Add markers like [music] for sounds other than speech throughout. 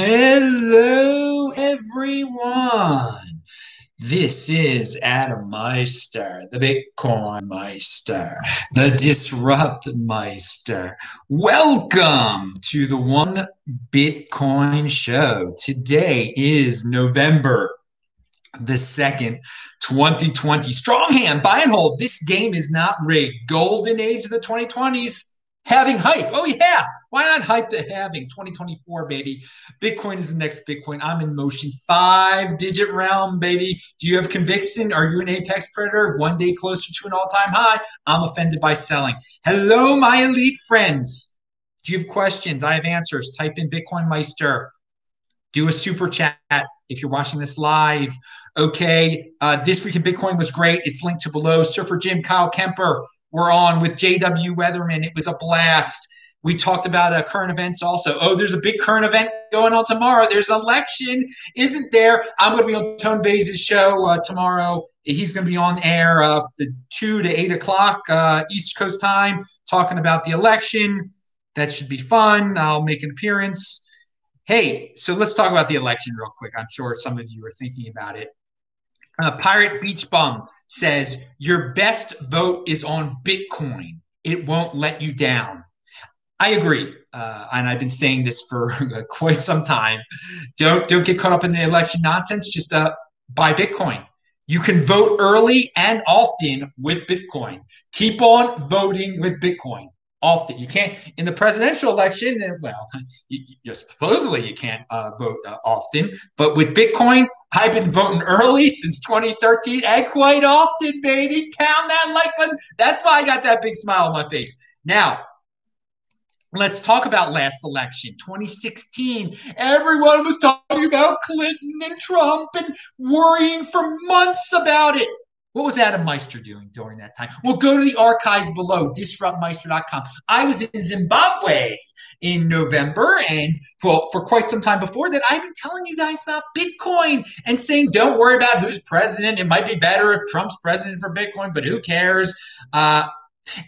Hello, everyone. This is Adam Meister, the Bitcoin Meister, the Disrupt Meister. Welcome to the One Bitcoin Show. Today is November the 2nd, 2020. Strong hand, buy and hold. This game is not rigged. Golden age of the 2020s halving hype. Oh, yeah. Why not hype to halving 2024, baby? Bitcoin is the next Bitcoin. I'm in motion. Five digit realm, baby. Do you have conviction? Are you an apex predator? One day closer to an all time high. I'm offended by selling. Hello, my elite friends. Do you have questions? I have answers. Type in Bitcoin Meister. Do a super chat if you're watching this live. Okay. Uh, this week in Bitcoin was great. It's linked to below. Surfer Jim, Kyle Kemper, we're on with JW Weatherman. It was a blast. We talked about uh, current events also. Oh, there's a big current event going on tomorrow. There's an election, isn't there? I'm going to be on Tone Vays' show uh, tomorrow. He's going to be on air uh, 2 to 8 o'clock uh, East Coast time talking about the election. That should be fun. I'll make an appearance. Hey, so let's talk about the election real quick. I'm sure some of you are thinking about it. Uh, Pirate Beach Bum says your best vote is on Bitcoin. It won't let you down. I agree, uh, and I've been saying this for [laughs] quite some time. Don't don't get caught up in the election nonsense. Just uh, buy Bitcoin. You can vote early and often with Bitcoin. Keep on voting with Bitcoin often. You can't in the presidential election. Eh, well, [laughs] you, you supposedly you can't uh, vote uh, often, but with Bitcoin, I've been voting early [laughs] since 2013 and quite often, baby. Pound that like button. That's why I got that big smile on my face. Now. Let's talk about last election, 2016. Everyone was talking about Clinton and Trump and worrying for months about it. What was Adam Meister doing during that time? Well, go to the archives below, disruptmeister.com. I was in Zimbabwe in November, and for, for quite some time before that, I've been telling you guys about Bitcoin and saying, don't worry about who's president. It might be better if Trump's president for Bitcoin, but who cares? Uh,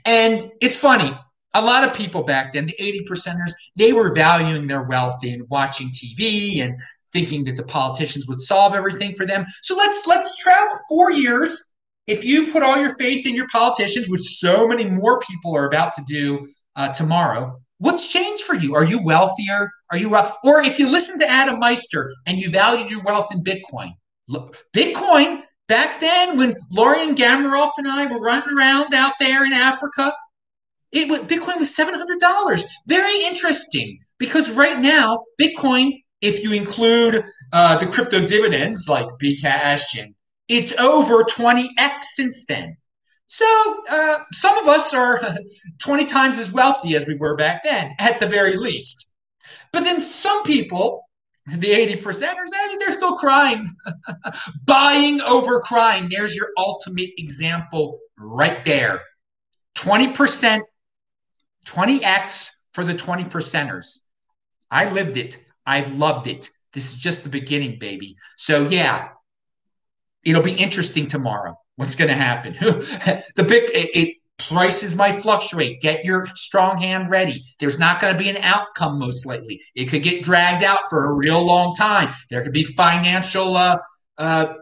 and it's funny. A lot of people back then, the 80 percenters, they were valuing their wealth in watching TV and thinking that the politicians would solve everything for them. So let's let's travel four years if you put all your faith in your politicians, which so many more people are about to do uh, tomorrow, what's changed for you? Are you wealthier? Are you or if you listen to Adam Meister and you valued your wealth in Bitcoin, Bitcoin back then when Lauren Gamaroff and I were running around out there in Africa, it Bitcoin was seven hundred dollars. Very interesting because right now Bitcoin, if you include uh, the crypto dividends like Bcash and it's over 20x since then. So uh, some of us are [laughs] 20 times as wealthy as we were back then, at the very least. But then some people, the 80 percenters, I mean, they're still crying. [laughs] Buying over crying. There's your ultimate example right there. 20%, 20x for the 20 percenters. I lived it. I've loved it. This is just the beginning, baby. So, yeah, it'll be interesting tomorrow. What's going to happen? [laughs] the big it, it, prices might fluctuate. Get your strong hand ready. There's not going to be an outcome most likely. It could get dragged out for a real long time. There could be financial uh, uh,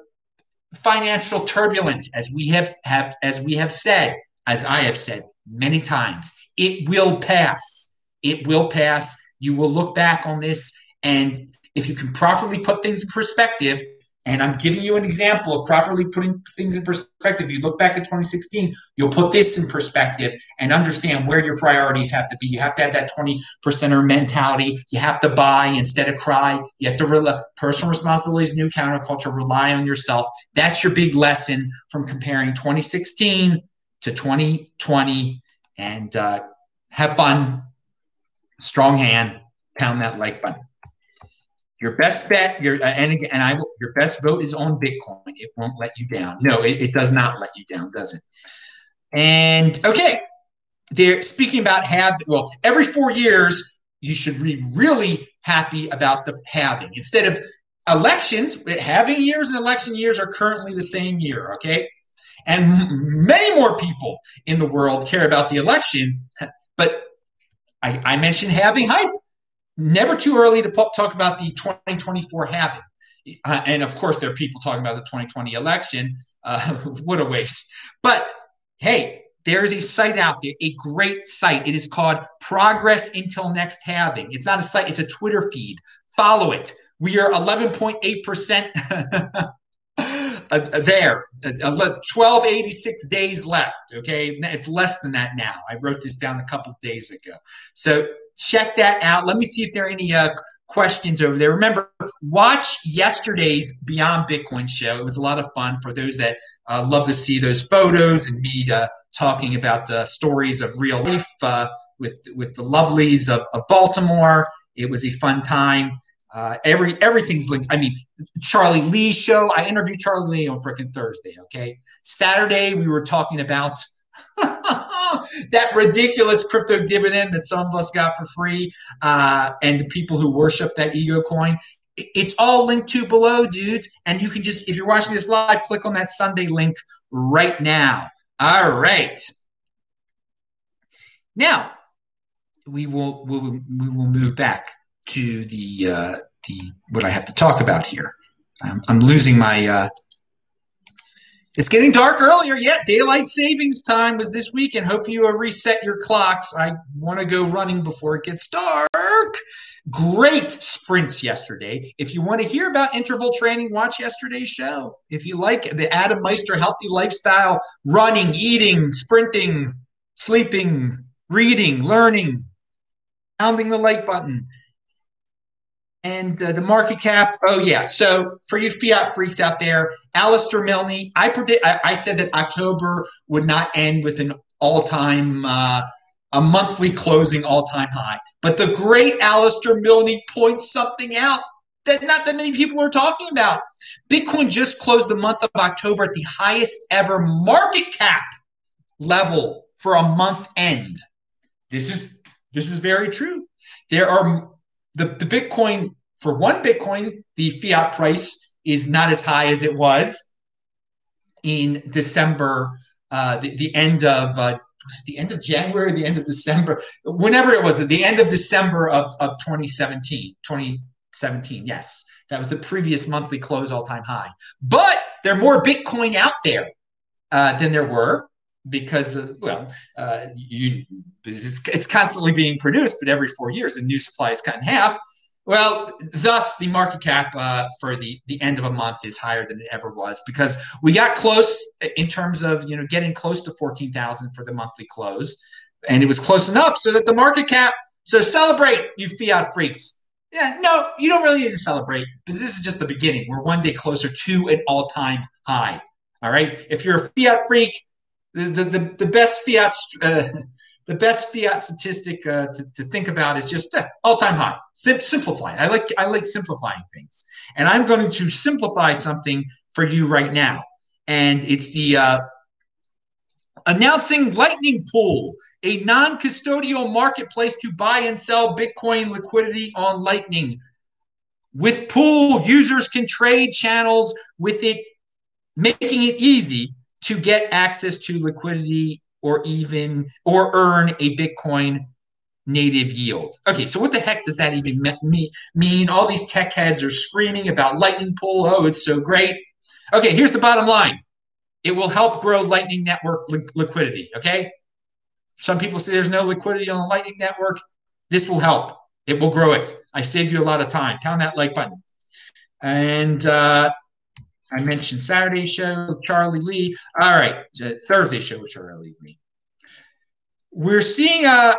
financial turbulence, as we have, have as we have said, as I have said many times. It will pass. It will pass. You will look back on this, and if you can properly put things in perspective, and I'm giving you an example of properly putting things in perspective. You look back at 2016, you'll put this in perspective and understand where your priorities have to be. You have to have that 20 percenter mentality. You have to buy instead of cry. You have to rely, personal responsibility is new counterculture. Rely on yourself. That's your big lesson from comparing 2016 to 2020. And uh, have fun. Strong hand. Pound that like button. Your best bet, your uh, and and I will, your best vote is on Bitcoin. It won't let you down. No, it, it does not let you down, does it? And okay, they're speaking about have well every four years you should be really happy about the halving instead of elections. Halving years and election years are currently the same year. Okay, and many more people in the world care about the election, but I, I mentioned halving hype never too early to talk about the 2024 halving. Uh, and of course, there are people talking about the 2020 election. Uh, [laughs] what a waste. But hey, there is a site out there, a great site. It is called Progress Until Next Halving. It's not a site, it's a Twitter feed. Follow it. We are 11.8% [laughs] uh, there. Uh, 1286 days left. Okay. It's less than that now. I wrote this down a couple of days ago. So check that out. Let me see if there are any uh, questions over there. Remember, watch yesterday's Beyond Bitcoin show. It was a lot of fun for those that uh, love to see those photos and me uh, talking about uh, stories of real life uh, with with the lovelies of, of, Baltimore. It was a fun time. Uh, every everything's linked. I mean, Charlie Lee show. I interviewed Charlie Lee on freaking Thursday. Okay, Saturday we were talking about [laughs] that ridiculous crypto dividend that some of us got for free, uh, and the people who worship that ego coin. It's all linked to below, dudes. And you can just, if you're watching this live, click on that Sunday link right now. All right. Now we will we will, we will move back to the uh, the what I have to talk about here. I'm, I'm losing my. Uh, it's getting dark earlier. yet. daylight savings time was this week, and hope you uh, reset your clocks. I want to go running before it gets dark. Great sprints yesterday. If you want to hear about interval training, watch yesterday's show. If you like the Adam Meister healthy lifestyle, running, eating, sprinting, sleeping, reading, learning, pounding the like button, and uh, the market cap. Oh yeah. So for you fiat freaks out there, Alistair Milne, I predict. I, I said that October would not end with an all-time. Uh, a monthly closing all-time high. But the great Alistair Milne points something out that not that many people are talking about. Bitcoin just closed the month of October at the highest ever market cap level for a month end. This is this is very true. There are the, the Bitcoin for one Bitcoin, the fiat price is not as high as it was in December, uh, the, the end of uh, was the end of January, the end of December, whenever it was, at the end of December of, of 2017, 2017, yes. That was the previous monthly close all time high. But there are more Bitcoin out there uh, than there were because, well, uh, you, it's, it's constantly being produced, but every four years, the new supply is cut in half. Well, thus the market cap uh, for the the end of a month is higher than it ever was because we got close in terms of you know getting close to fourteen thousand for the monthly close, and it was close enough so that the market cap. So celebrate, you fiat freaks. Yeah, no, you don't really need to celebrate because this is just the beginning. We're one day closer to an all time high. All right, if you're a fiat freak, the the the, best fiat. Uh, [laughs] the best fiat statistic uh, to, to think about is just uh, all-time high. Sim- simplifying. I like I like simplifying things, and I'm going to simplify something for you right now, and it's the uh, announcing Lightning Pool, a non-custodial marketplace to buy and sell Bitcoin liquidity on Lightning. With Pool, users can trade channels with it, making it easy to get access to liquidity or even or earn a Bitcoin native yield. Okay, so what the heck does that even me- mean? All these tech heads are screaming about Lightning Pool. Oh, it's so great. Okay, here's the bottom line. It will help grow Lightning Network li liquidity, okay? Some people say there's no liquidity on the Lightning Network. This will help. It will grow it. I saved you a lot of time. Pound that like button. And uh, I mentioned Saturday show Charlie Lee. All right, Thursday show with Charlie Lee. We're seeing a,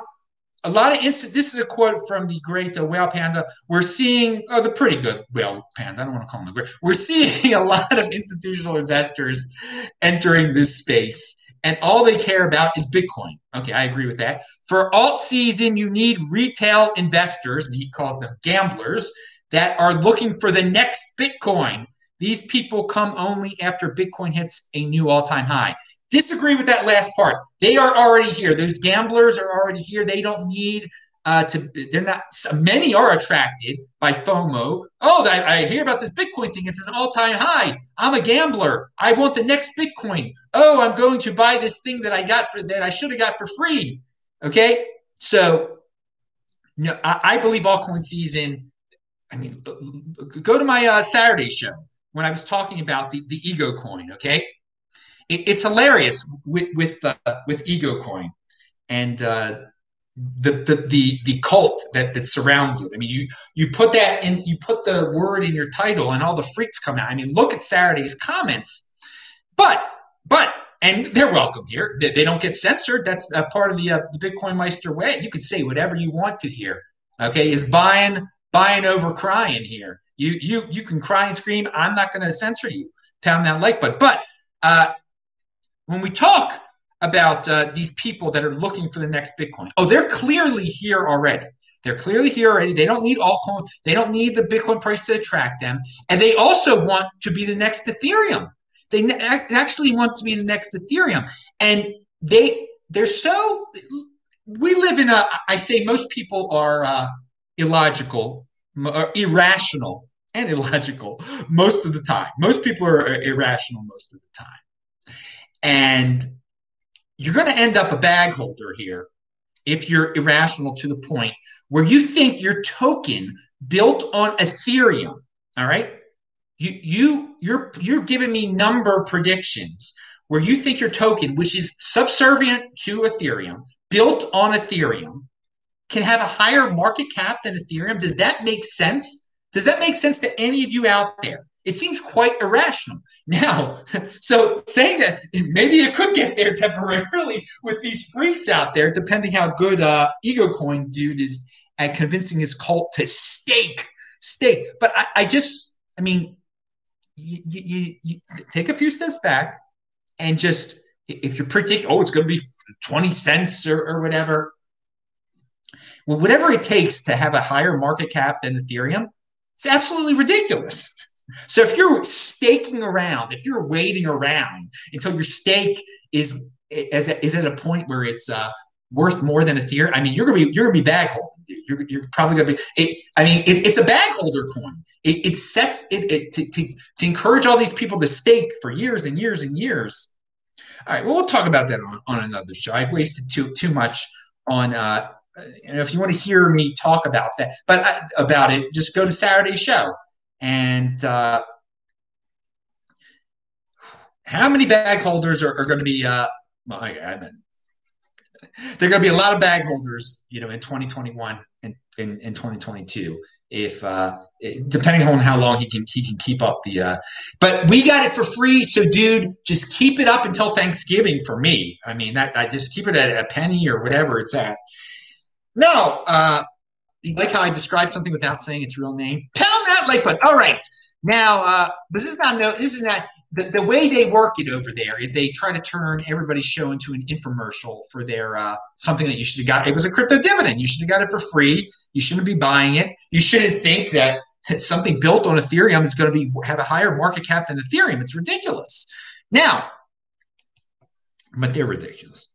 a lot of instant. This is a quote from the great uh, Whale Panda. We're seeing, oh, the pretty good Whale Panda. I don't want to call him the great. We're seeing [laughs] a lot of institutional investors entering this space, and all they care about is Bitcoin. Okay, I agree with that. For alt season, you need retail investors, and he calls them gamblers, that are looking for the next Bitcoin these people come only after Bitcoin hits a new all time high. Disagree with that last part. They are already here. Those gamblers are already here. They don't need uh, to, they're not, many are attracted by FOMO. Oh, I, I hear about this Bitcoin thing. It's an all time high. I'm a gambler. I want the next Bitcoin. Oh, I'm going to buy this thing that I got for, that I should have got for free. Okay. So know, I, I believe altcoin season. I mean, go to my uh, Saturday show when I was talking about the, the ego coin. Okay, it, it's hilarious with with uh, with ego coin and uh, the, the the the cult that that surrounds it. I mean, you you put that in, you put the word in your title, and all the freaks come out. I mean, look at Saturday's comments, but but and they're welcome here. They, they don't get censored. That's part of the uh, the Bitcoin Meister way. You can say whatever you want to here. Okay, is buying buying over crying here. You you you can cry and scream. I'm not going to censor you. Pound that like button. But uh, when we talk about uh, these people that are looking for the next Bitcoin, oh, they're clearly here already. They're clearly here already. They don't need altcoin. They don't need the Bitcoin price to attract them, and they also want to be the next Ethereum. They ne- actually want to be the next Ethereum, and they they're so. We live in a. I say most people are uh, illogical, irrational, and [laughs] illogical most of the time. Most people are irrational most of the time, and you're going to end up a bag holder here if you're irrational to the point where you think your token built on Ethereum, all right? You you you're you're giving me number predictions where you think your token, which is subservient to Ethereum, built on Ethereum, can have a higher market cap than Ethereum. Does that make sense? Does that make sense to any of you out there? It seems quite irrational. [laughs] Now, so saying that maybe it could get there [laughs] temporarily with these freaks out there, depending how good uh, Ego Coin dude is at convincing his cult to stake, stake. But I, I just, I mean, you, you, you take a few steps back and just if you're predicting, oh, it's going to be 20 cents or, or whatever. Whatever it takes to have a higher market cap than Ethereum, it's absolutely ridiculous. So if you're staking around, if you're waiting around until your stake is is, is at a point where it's uh, worth more than Ethereum, I mean, you're gonna be you're gonna be bag holding, dude. You're, you're probably gonna be. It, I mean, it, it's a bag holder coin. It, it sets it, it to, to to encourage all these people to stake for years and years and years. All right, well, we'll talk about that on, on another show. I've wasted too too much on. Uh, if you want to hear me talk about that, but about it, just go to Saturday's show and uh, how many bag holders are, are going to be? Uh, well, I, I mean, there are going to be a lot of bag holders, you know, in 2021 and in, in 2022. If uh, depending on how long he can he can keep up the, uh, but we got it for free. So, dude, just keep it up until Thanksgiving for me. I mean, that I just keep it at a penny or whatever it's at. No, uh, you like how I described something without saying its real name? Pound that like. All right. Now, uh, this is not no. This is not the, the way they work it over there is they try to turn everybody's show into an infomercial for their uh, something that you should have got. It was a crypto dividend. You should have got it for free. You shouldn't be buying it. You shouldn't think that something built on Ethereum is going to be have a higher market cap than Ethereum. It's ridiculous. Now, but they're ridiculous.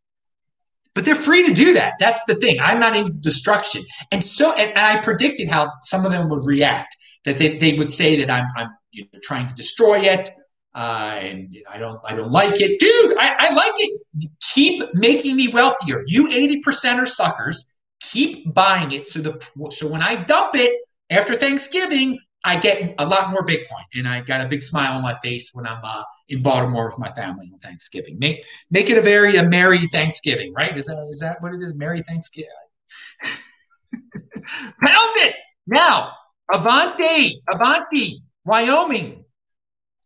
But they're free to do that. That's the thing. I'm not into destruction. And so, and, and I predicted how some of them would react. That they, they would say that I'm, I'm you know, trying to destroy it. Uh, and I don't, I don't like it, dude. I, I like it. Keep making me wealthier. You eighty percenter suckers, keep buying it. So the, so when I dump it after Thanksgiving, I get a lot more Bitcoin, and I got a big smile on my face when I'm uh, in Baltimore with my family on Thanksgiving. Make make it a very a merry Thanksgiving, right? Is that is that what it is? Merry Thanksgiving. [laughs] Pound it now. Avanti, Avanti, Wyoming.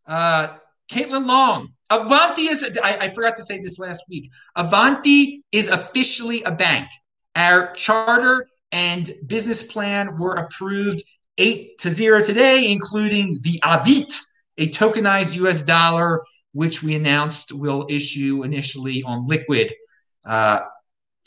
Uh, Caitlin Long. Avanti is. I, I forgot to say this last week. Avanti is officially a bank. Our charter and business plan were approved 8 to 0 today, including the Avit, a tokenized US dollar, which we announced will issue initially on Liquid. Uh,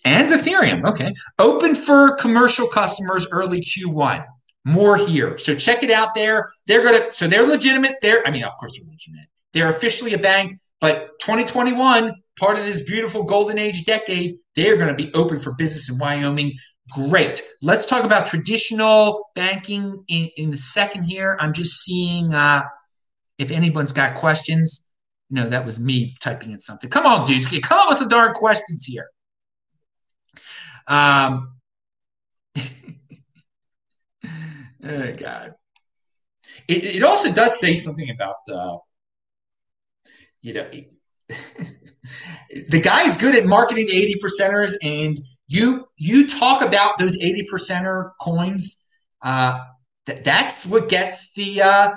and Ethereum. Okay. Open for commercial customers early Q1. More here. So check it out there. They're going to, so they're legitimate. They're, I mean, of course, they're legitimate. They're officially a bank, but 2021, part of this beautiful golden age decade, they're going to be open for business in Wyoming. Great. Let's talk about traditional banking in, in a second here. I'm just seeing uh, if anyone's got questions. No, that was me typing in something. Come on, dudes. Come up with some darn questions here. Um, [laughs] oh God. It, it also does say something about uh, you know [laughs] the guy's good at marketing the 80 percenters and you you talk about those 80 percenter coins uh, th- that's what gets the uh,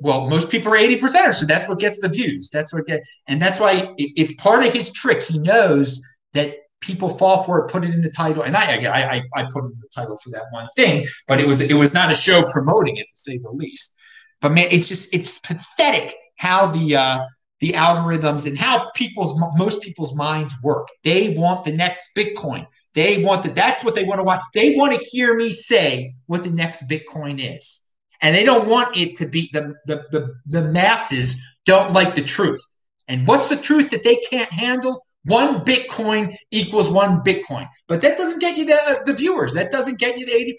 well, most people are 80 percenters, so that's what gets the views. That's what get, and that's why it's part of his trick. He knows that people fall for it, put it in the title, and I, I, I, put it in the title for that one thing, but it was, it was not a show promoting it to say the least. But man, it's just, it's pathetic how the, uh, the algorithms and how people's most people's minds work. They want the next Bitcoin. They want that. That's what they want to watch. They want to hear me say what the next Bitcoin is and they don't want it to be the, the the the masses don't like the truth. And what's the truth that they can't handle? One Bitcoin equals one Bitcoin. But that doesn't get you the, the viewers. That doesn't get you the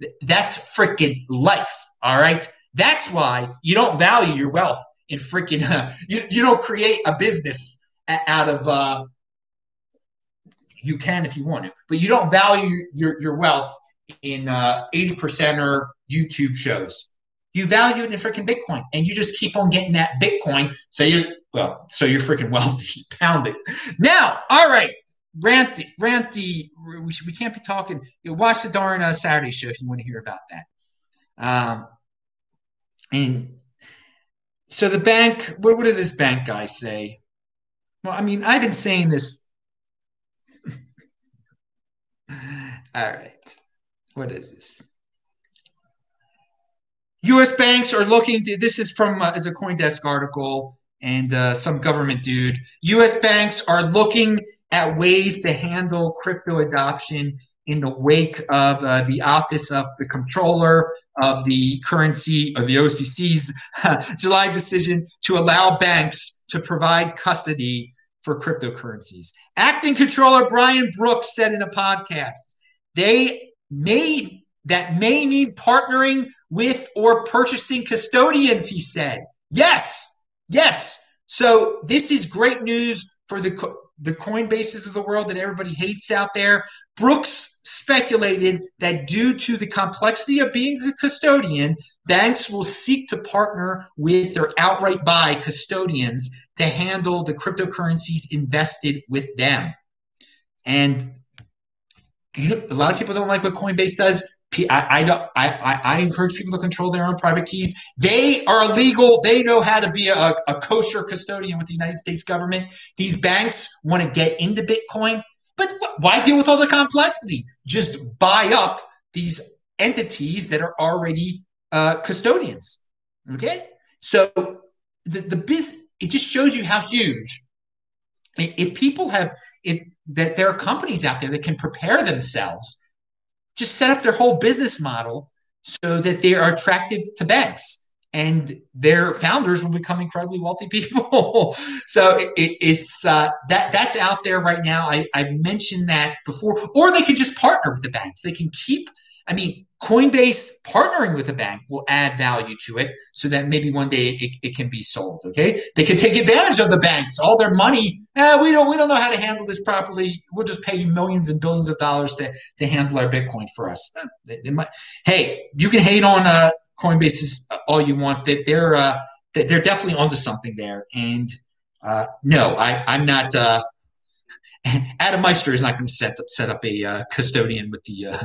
80%. That's freaking life. All right. That's why you don't value your wealth in freaking, uh, [laughs] you, you don't create a business out of, uh, you can if you want to, but you don't value your, your wealth in uh, 80% or YouTube shows. You value it in freaking Bitcoin, and you just keep on getting that Bitcoin. So you well, so you're freaking [laughs] wealthy. Pound it. Now, all right, ranty, ranty. We should, we can't be talking. You watch the darn uh, Saturday show if you want to hear about that. Um, and so the bank. What, what did this bank guy say? Well, I mean, I've been saying this. All right, what is this? U.S. banks are looking to. This is from uh, is a CoinDesk article and uh, some government dude. U.S. banks are looking at ways to handle crypto adoption in the wake of uh, the Office of the controller of the Currency of the OCC's [laughs] July decision to allow banks to provide custody for cryptocurrencies. Acting Controller Brian Brooks said in a podcast, they may that may need partnering with or purchasing custodians, he said. Yes, yes. So this is great news for the the Coinbases of the world that everybody hates out there. Brooks speculated that due to the complexity of being a custodian, banks will seek to partner with or outright buy custodians to handle the cryptocurrencies invested with them. And you know, a lot of people don't like what Coinbase does. I, I, don't, I, I encourage people to control their own private keys. They are legal. They know how to be a, a kosher custodian with the United States government. These banks want to get into Bitcoin, but why deal with all the complexity? Just buy up these entities that are already uh, custodians. Okay, so the the biz it just shows you how huge. If people have if that there are companies out there that can prepare themselves just set up their whole business model so that they are attractive to banks and their founders will become incredibly wealthy people. [laughs] so it, it, it's uh, that that's out there right now. I, I mentioned that before, or they can just partner with the banks. They can keep. I mean, Coinbase partnering with a bank will add value to it so that maybe one day it, it can be sold. Okay. They can take advantage of the banks, all their money. Eh, we don't we don't know how to handle this properly. We'll just pay you millions and billions of dollars to, to handle our Bitcoin for us. Eh, they, they might, hey, you can hate on uh, Coinbase all you want. That they're uh, they're definitely onto something there. And uh, no, I, I'm not uh, [laughs] Adam Meister is not going to set set up a uh, custodian with the uh,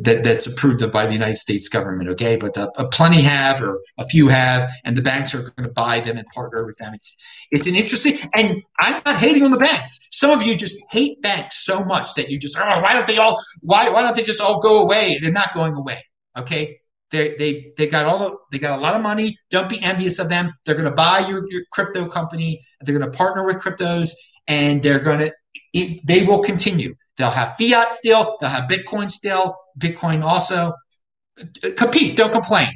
that, that's approved of by the United States government. Okay, but the, uh, plenty have, or a few have, and the banks are going to buy them and partner with them. It's it's an interesting, and I'm not hating on the banks. Some of you just hate banks so much that you just oh why don't they all why why don't they just all go away? They're not going away. Okay, they they they got all the, they got a lot of money. Don't be envious of them. They're going to buy your, your crypto company. They're going to partner with cryptos, and they're going to it, they will continue. They'll have fiat still. They'll have Bitcoin still. Bitcoin also. Compete. Don't complain.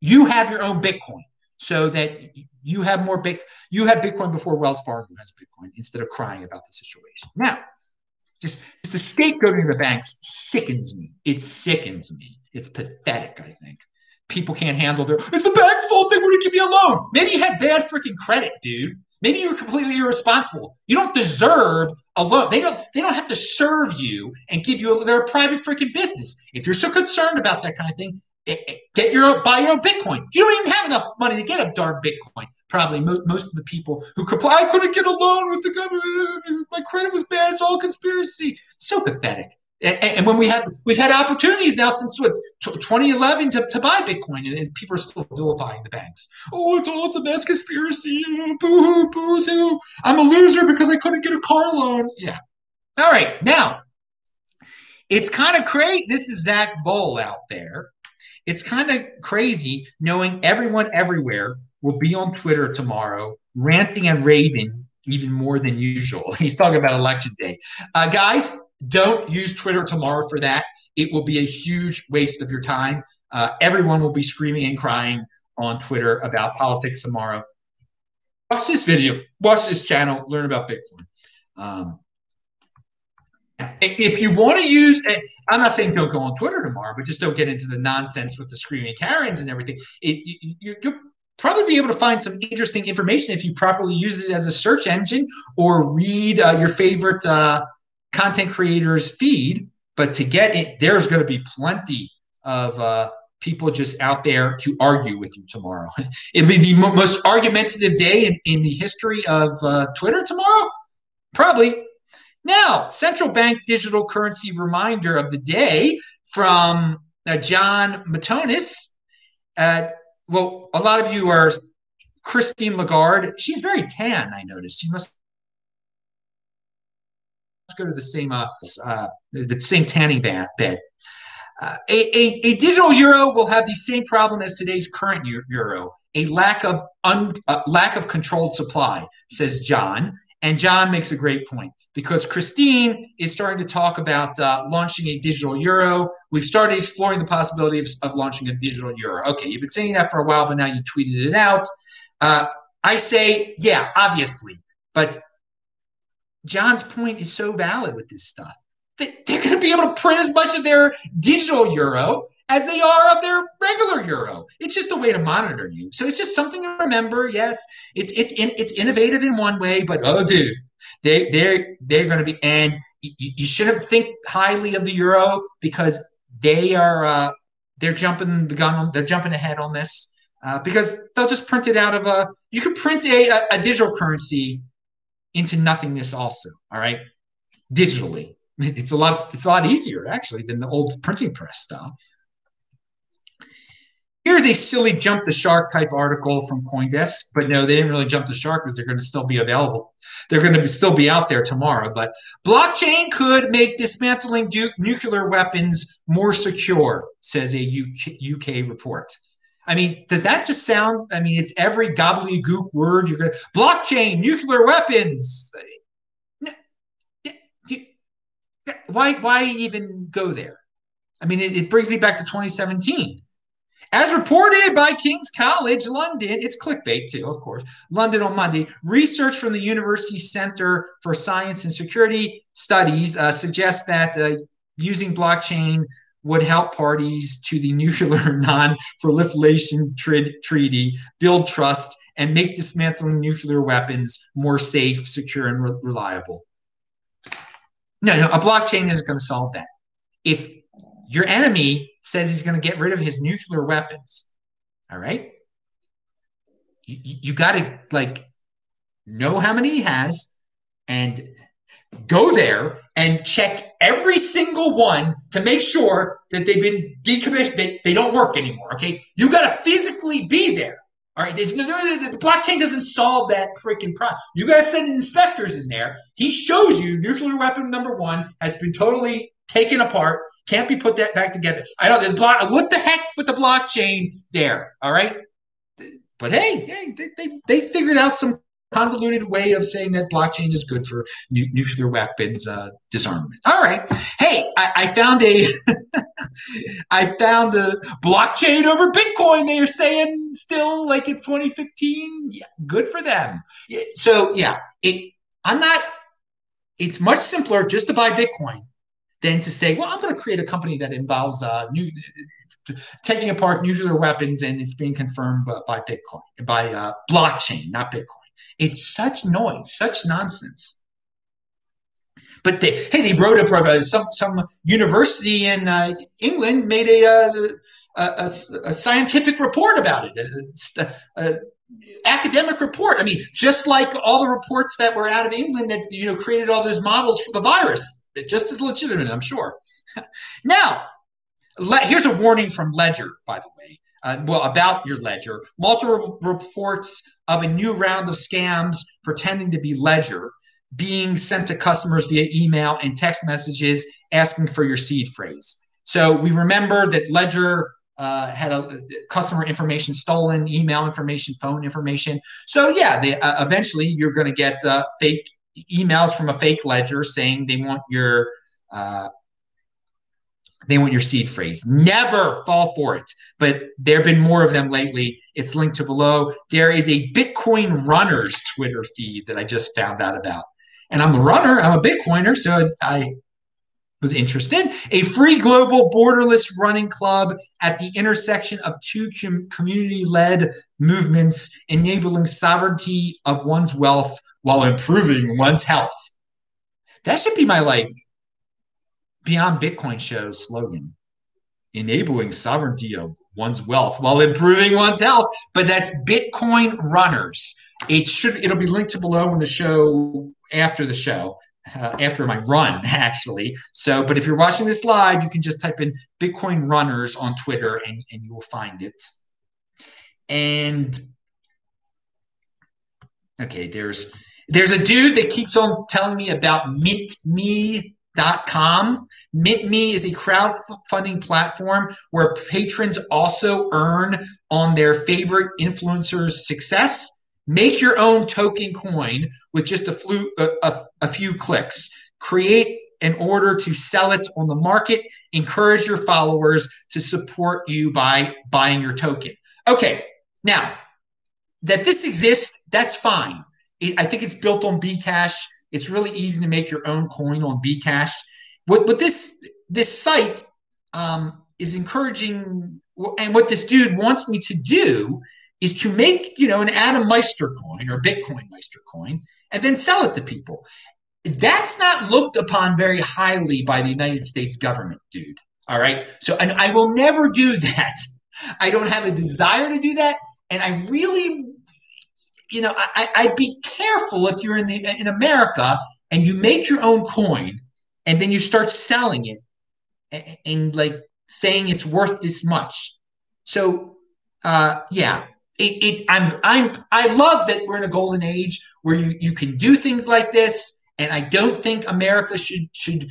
You have your own Bitcoin so that you have more big. You have Bitcoin before Wells Fargo has Bitcoin instead of crying about the situation. Now, just, just the scapegoating of the banks sickens me. It sickens me. It's pathetic. I think people can't handle their. It's the bank's fault. They wouldn't give me a loan. Maybe you had bad freaking credit, dude. Maybe you're completely irresponsible. You don't deserve a loan. They don't. They don't have to serve you and give you. A, they're a private freaking business. If you're so concerned about that kind of thing, eh, eh, get your buy your own Bitcoin. You don't even have enough money to get a darn Bitcoin. Probably mo- most of the people who comply, I couldn't get a loan with the government. My credit was bad. It's all conspiracy. So pathetic. And, when we have we've had opportunities now since what 2011 to, to buy Bitcoin, and people are still vilifying the banks. Oh, it's all it's a mass conspiracy. Oh, boo hoo, boo hoo. I'm a loser because I couldn't get a car loan. Yeah. All right. Now, it's kind of crazy. This is Zack Voell out there. It's kind of crazy knowing everyone everywhere will be on Twitter tomorrow ranting and raving even more than usual. [laughs] He's talking about election day. Uh, guys, don't use Twitter tomorrow for that. It will be a huge waste of your time. Uh, everyone will be screaming and crying on Twitter about politics tomorrow. Watch this video, watch this channel, learn about Bitcoin. Um, if you want to use, I'm not saying don't go on Twitter tomorrow, but just don't get into the nonsense with the screaming Karens and everything. It, you, will probably be able to find some interesting information if you properly use it as a search engine or read uh, your favorite uh, content creators feed. But to get it, there's going to be plenty of uh, people just out there to argue with you tomorrow. [laughs] It'll be the mo- most argumentative day in, in the history of uh, Twitter tomorrow. Probably. Now, central bank digital currency reminder of the day from uh, Jon Matonis. Well, a lot of you are Christine Lagarde. She's very tan, I noticed. She must go to the same uh, uh, the same tanning bed. Uh, a, a, a, digital euro will have the same problem as today's current euro: a lack of un, uh, lack of controlled supply, says Jon. And Jon makes a great point because Christine is starting to talk about uh, launching a digital euro. We've started exploring the possibility of, of, launching a digital euro. Okay, you've been saying that for a while, but now you tweeted it out. Uh, I say, yeah, obviously, but Jon's point is so valid with this stuff. They're going to be able to print as much of their digital euro as they are of their regular euro. It's just a way to monitor you. So it's just something to remember. Yes, it's it's in, it's innovative in one way, but oh, dude, they they're they're going to be and you, you, shouldn't think highly of the euro because they are uh, they're jumping the gun. They're jumping ahead on this uh, because they'll just print it out of a. You can print a, a, a digital currency into nothingness also. All right, digitally. [laughs] It's a lot. It's a lot easier actually than the old printing press stuff. Here's a silly jump the shark type article from CoinDesk, but no, they didn't really jump the shark because they're going to still be available. They're going to still be out there tomorrow. But blockchain could make dismantling du- nuclear weapons more secure, says a UK, UK report. I mean, does that just sound? I mean, it's every gobbledygook word you're going to blockchain, nuclear weapons. Why, why even go there? I mean, it, it brings me back to 2017. As reported by King's College London, it's clickbait too, of course. London on Monday, research from the University Center for Science and Security Studies uh, suggests that uh, using blockchain would help parties to the [laughs] nuclear non-proliferation treaty build trust and make dismantling nuclear weapons more safe, secure, and re- reliable. No, no, a blockchain isn't going to solve that. If your enemy says he's going to get rid of his nuclear weapons, all right, you, you got to like know how many he has and go there and check every single one to make sure that they've been decommissioned, they, they don't work anymore. Okay. You got to physically be there. All right. There's no, no, the blockchain doesn't solve that freaking problem. You got to send inspectors in there. He shows you nuclear weapon number one has been totally taken apart, can't be put that back together. I don't, the block, what the heck with the blockchain there? All right. But hey, hey they, they, they figured out some convoluted way of saying that blockchain is good for nu- nuclear weapons uh, disarmament. All right. Hey, I, I found a [laughs] I found a blockchain over Bitcoin. They are saying still like it's 2015. Yeah, good for them. So yeah, it. I'm not. It's much simpler just to buy Bitcoin than to say, well, I'm going to create a company that involves uh, new, taking apart nuclear weapons and it's being confirmed by, by Bitcoin, by uh, blockchain, not Bitcoin. It's such noise, such nonsense. But they, hey, they wrote uh, some some university in uh, England made a, uh, a, a, a, scientific report about it, a, academic report. I mean, just like all the reports that were out of England that you know created all those models for the virus, just as legitimate, I'm sure. [laughs] now, le- here's a warning from Ledger, by the way. Uh, well, about your ledger. Multiple reports of a new round of scams pretending to be Ledger being sent to customers via email and text messages asking for your seed phrase. So we remember that Ledger uh, had a customer information stolen, email information, phone information. So yeah, they, uh, eventually you're going to get uh, fake emails from a fake ledger saying they want your uh, they want your seed phrase. Never fall for it. But there have been more of them lately. It's linked to below. There is a Bitcoin runners Twitter feed that I just found out about. And I'm a runner, I'm a Bitcoiner, so I was interested. A free global borderless running club at the intersection of two com- community led movements, enabling sovereignty of one's wealth while improving one's health. That should be my like Beyond Bitcoin show slogan enabling sovereignty of one's wealth while improving one's health. But that's Bitcoin runners. It should it'll be linked to below in the show after the show uh, after my run, [laughs] actually. So, but if you're watching this live, you can just type in Bitcoin runners on Twitter and, and you will find it. And okay, there's there's a dude that keeps on telling me about mintme.com. MintMe is a crowdfunding platform where patrons also earn on their favorite influencers' success. Make your own token coin with just a, flu, a, a, a few clicks. Create an order to sell it on the market. Encourage your followers to support you by buying your token. Okay, now that this exists, that's fine. It, I think it's built on Bcash. It's really easy to make your own coin on Bcash. What, what this this site um, is encouraging, and what this dude wants me to do is to make, you know, an Adam Meister coin or Bitcoin Meister coin and then sell it to people. That's not looked upon very highly by the United States government, dude. All right. So, and I will never do [laughs] that. I don't have a desire to do that. And I really, you know, I, I'd be careful if you're in the in America and you make your own coin and then you start selling it and, and like saying it's worth this much. So, uh, yeah, it, it, I'm I'm I love that we're in a golden age where you, you can do things like this, and I don't think America should should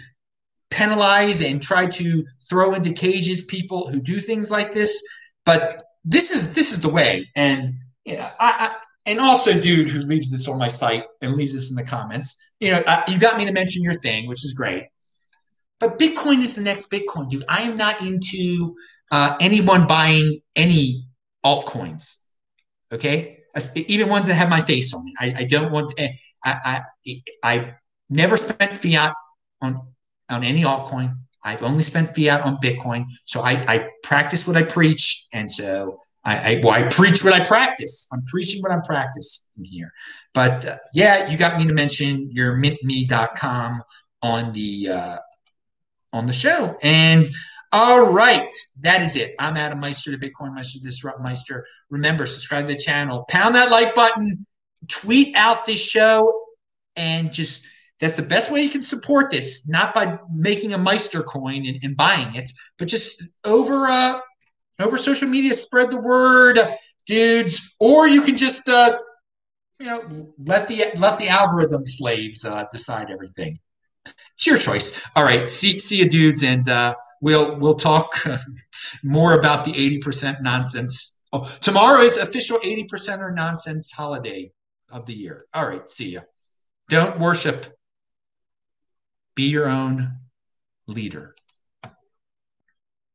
penalize and try to throw into cages people who do things like this. But this is this is the way, and know, I, I and also, dude who leaves this on my site and leaves this in the comments, you know, you got me to mention your thing, which is great. But Bitcoin is the next Bitcoin, dude. I am not into uh, anyone buying any altcoins. Okay, even ones that have my face on it. I, I don't want. To, I, I I've never spent fiat on on any altcoin. I've only spent fiat on Bitcoin. So I, I practice what I preach, and so I, I, well, I preach what I practice. I'm preaching what I'm practicing here. But uh, yeah, you got me to mention your mintme.com on the uh, on the show, and all right, that is it. I'm Adam Meister, the Bitcoin Meister, Disrupt Meister. Remember, subscribe to the channel, pound that like button, tweet out this show, and just that's the best way you can support this. Not by making a Meister coin and, and buying it, but just over uh, over social media, spread the word, dudes. Or you can just uh, you know let the let the algorithm slaves uh, decide everything. It's your choice. All right, see see you, dudes, and. Uh, we'll we'll talk uh, more about the 80% nonsense. Oh, tomorrow is official 80% or nonsense holiday of the year. All right, see ya. Don't worship. Be your own leader.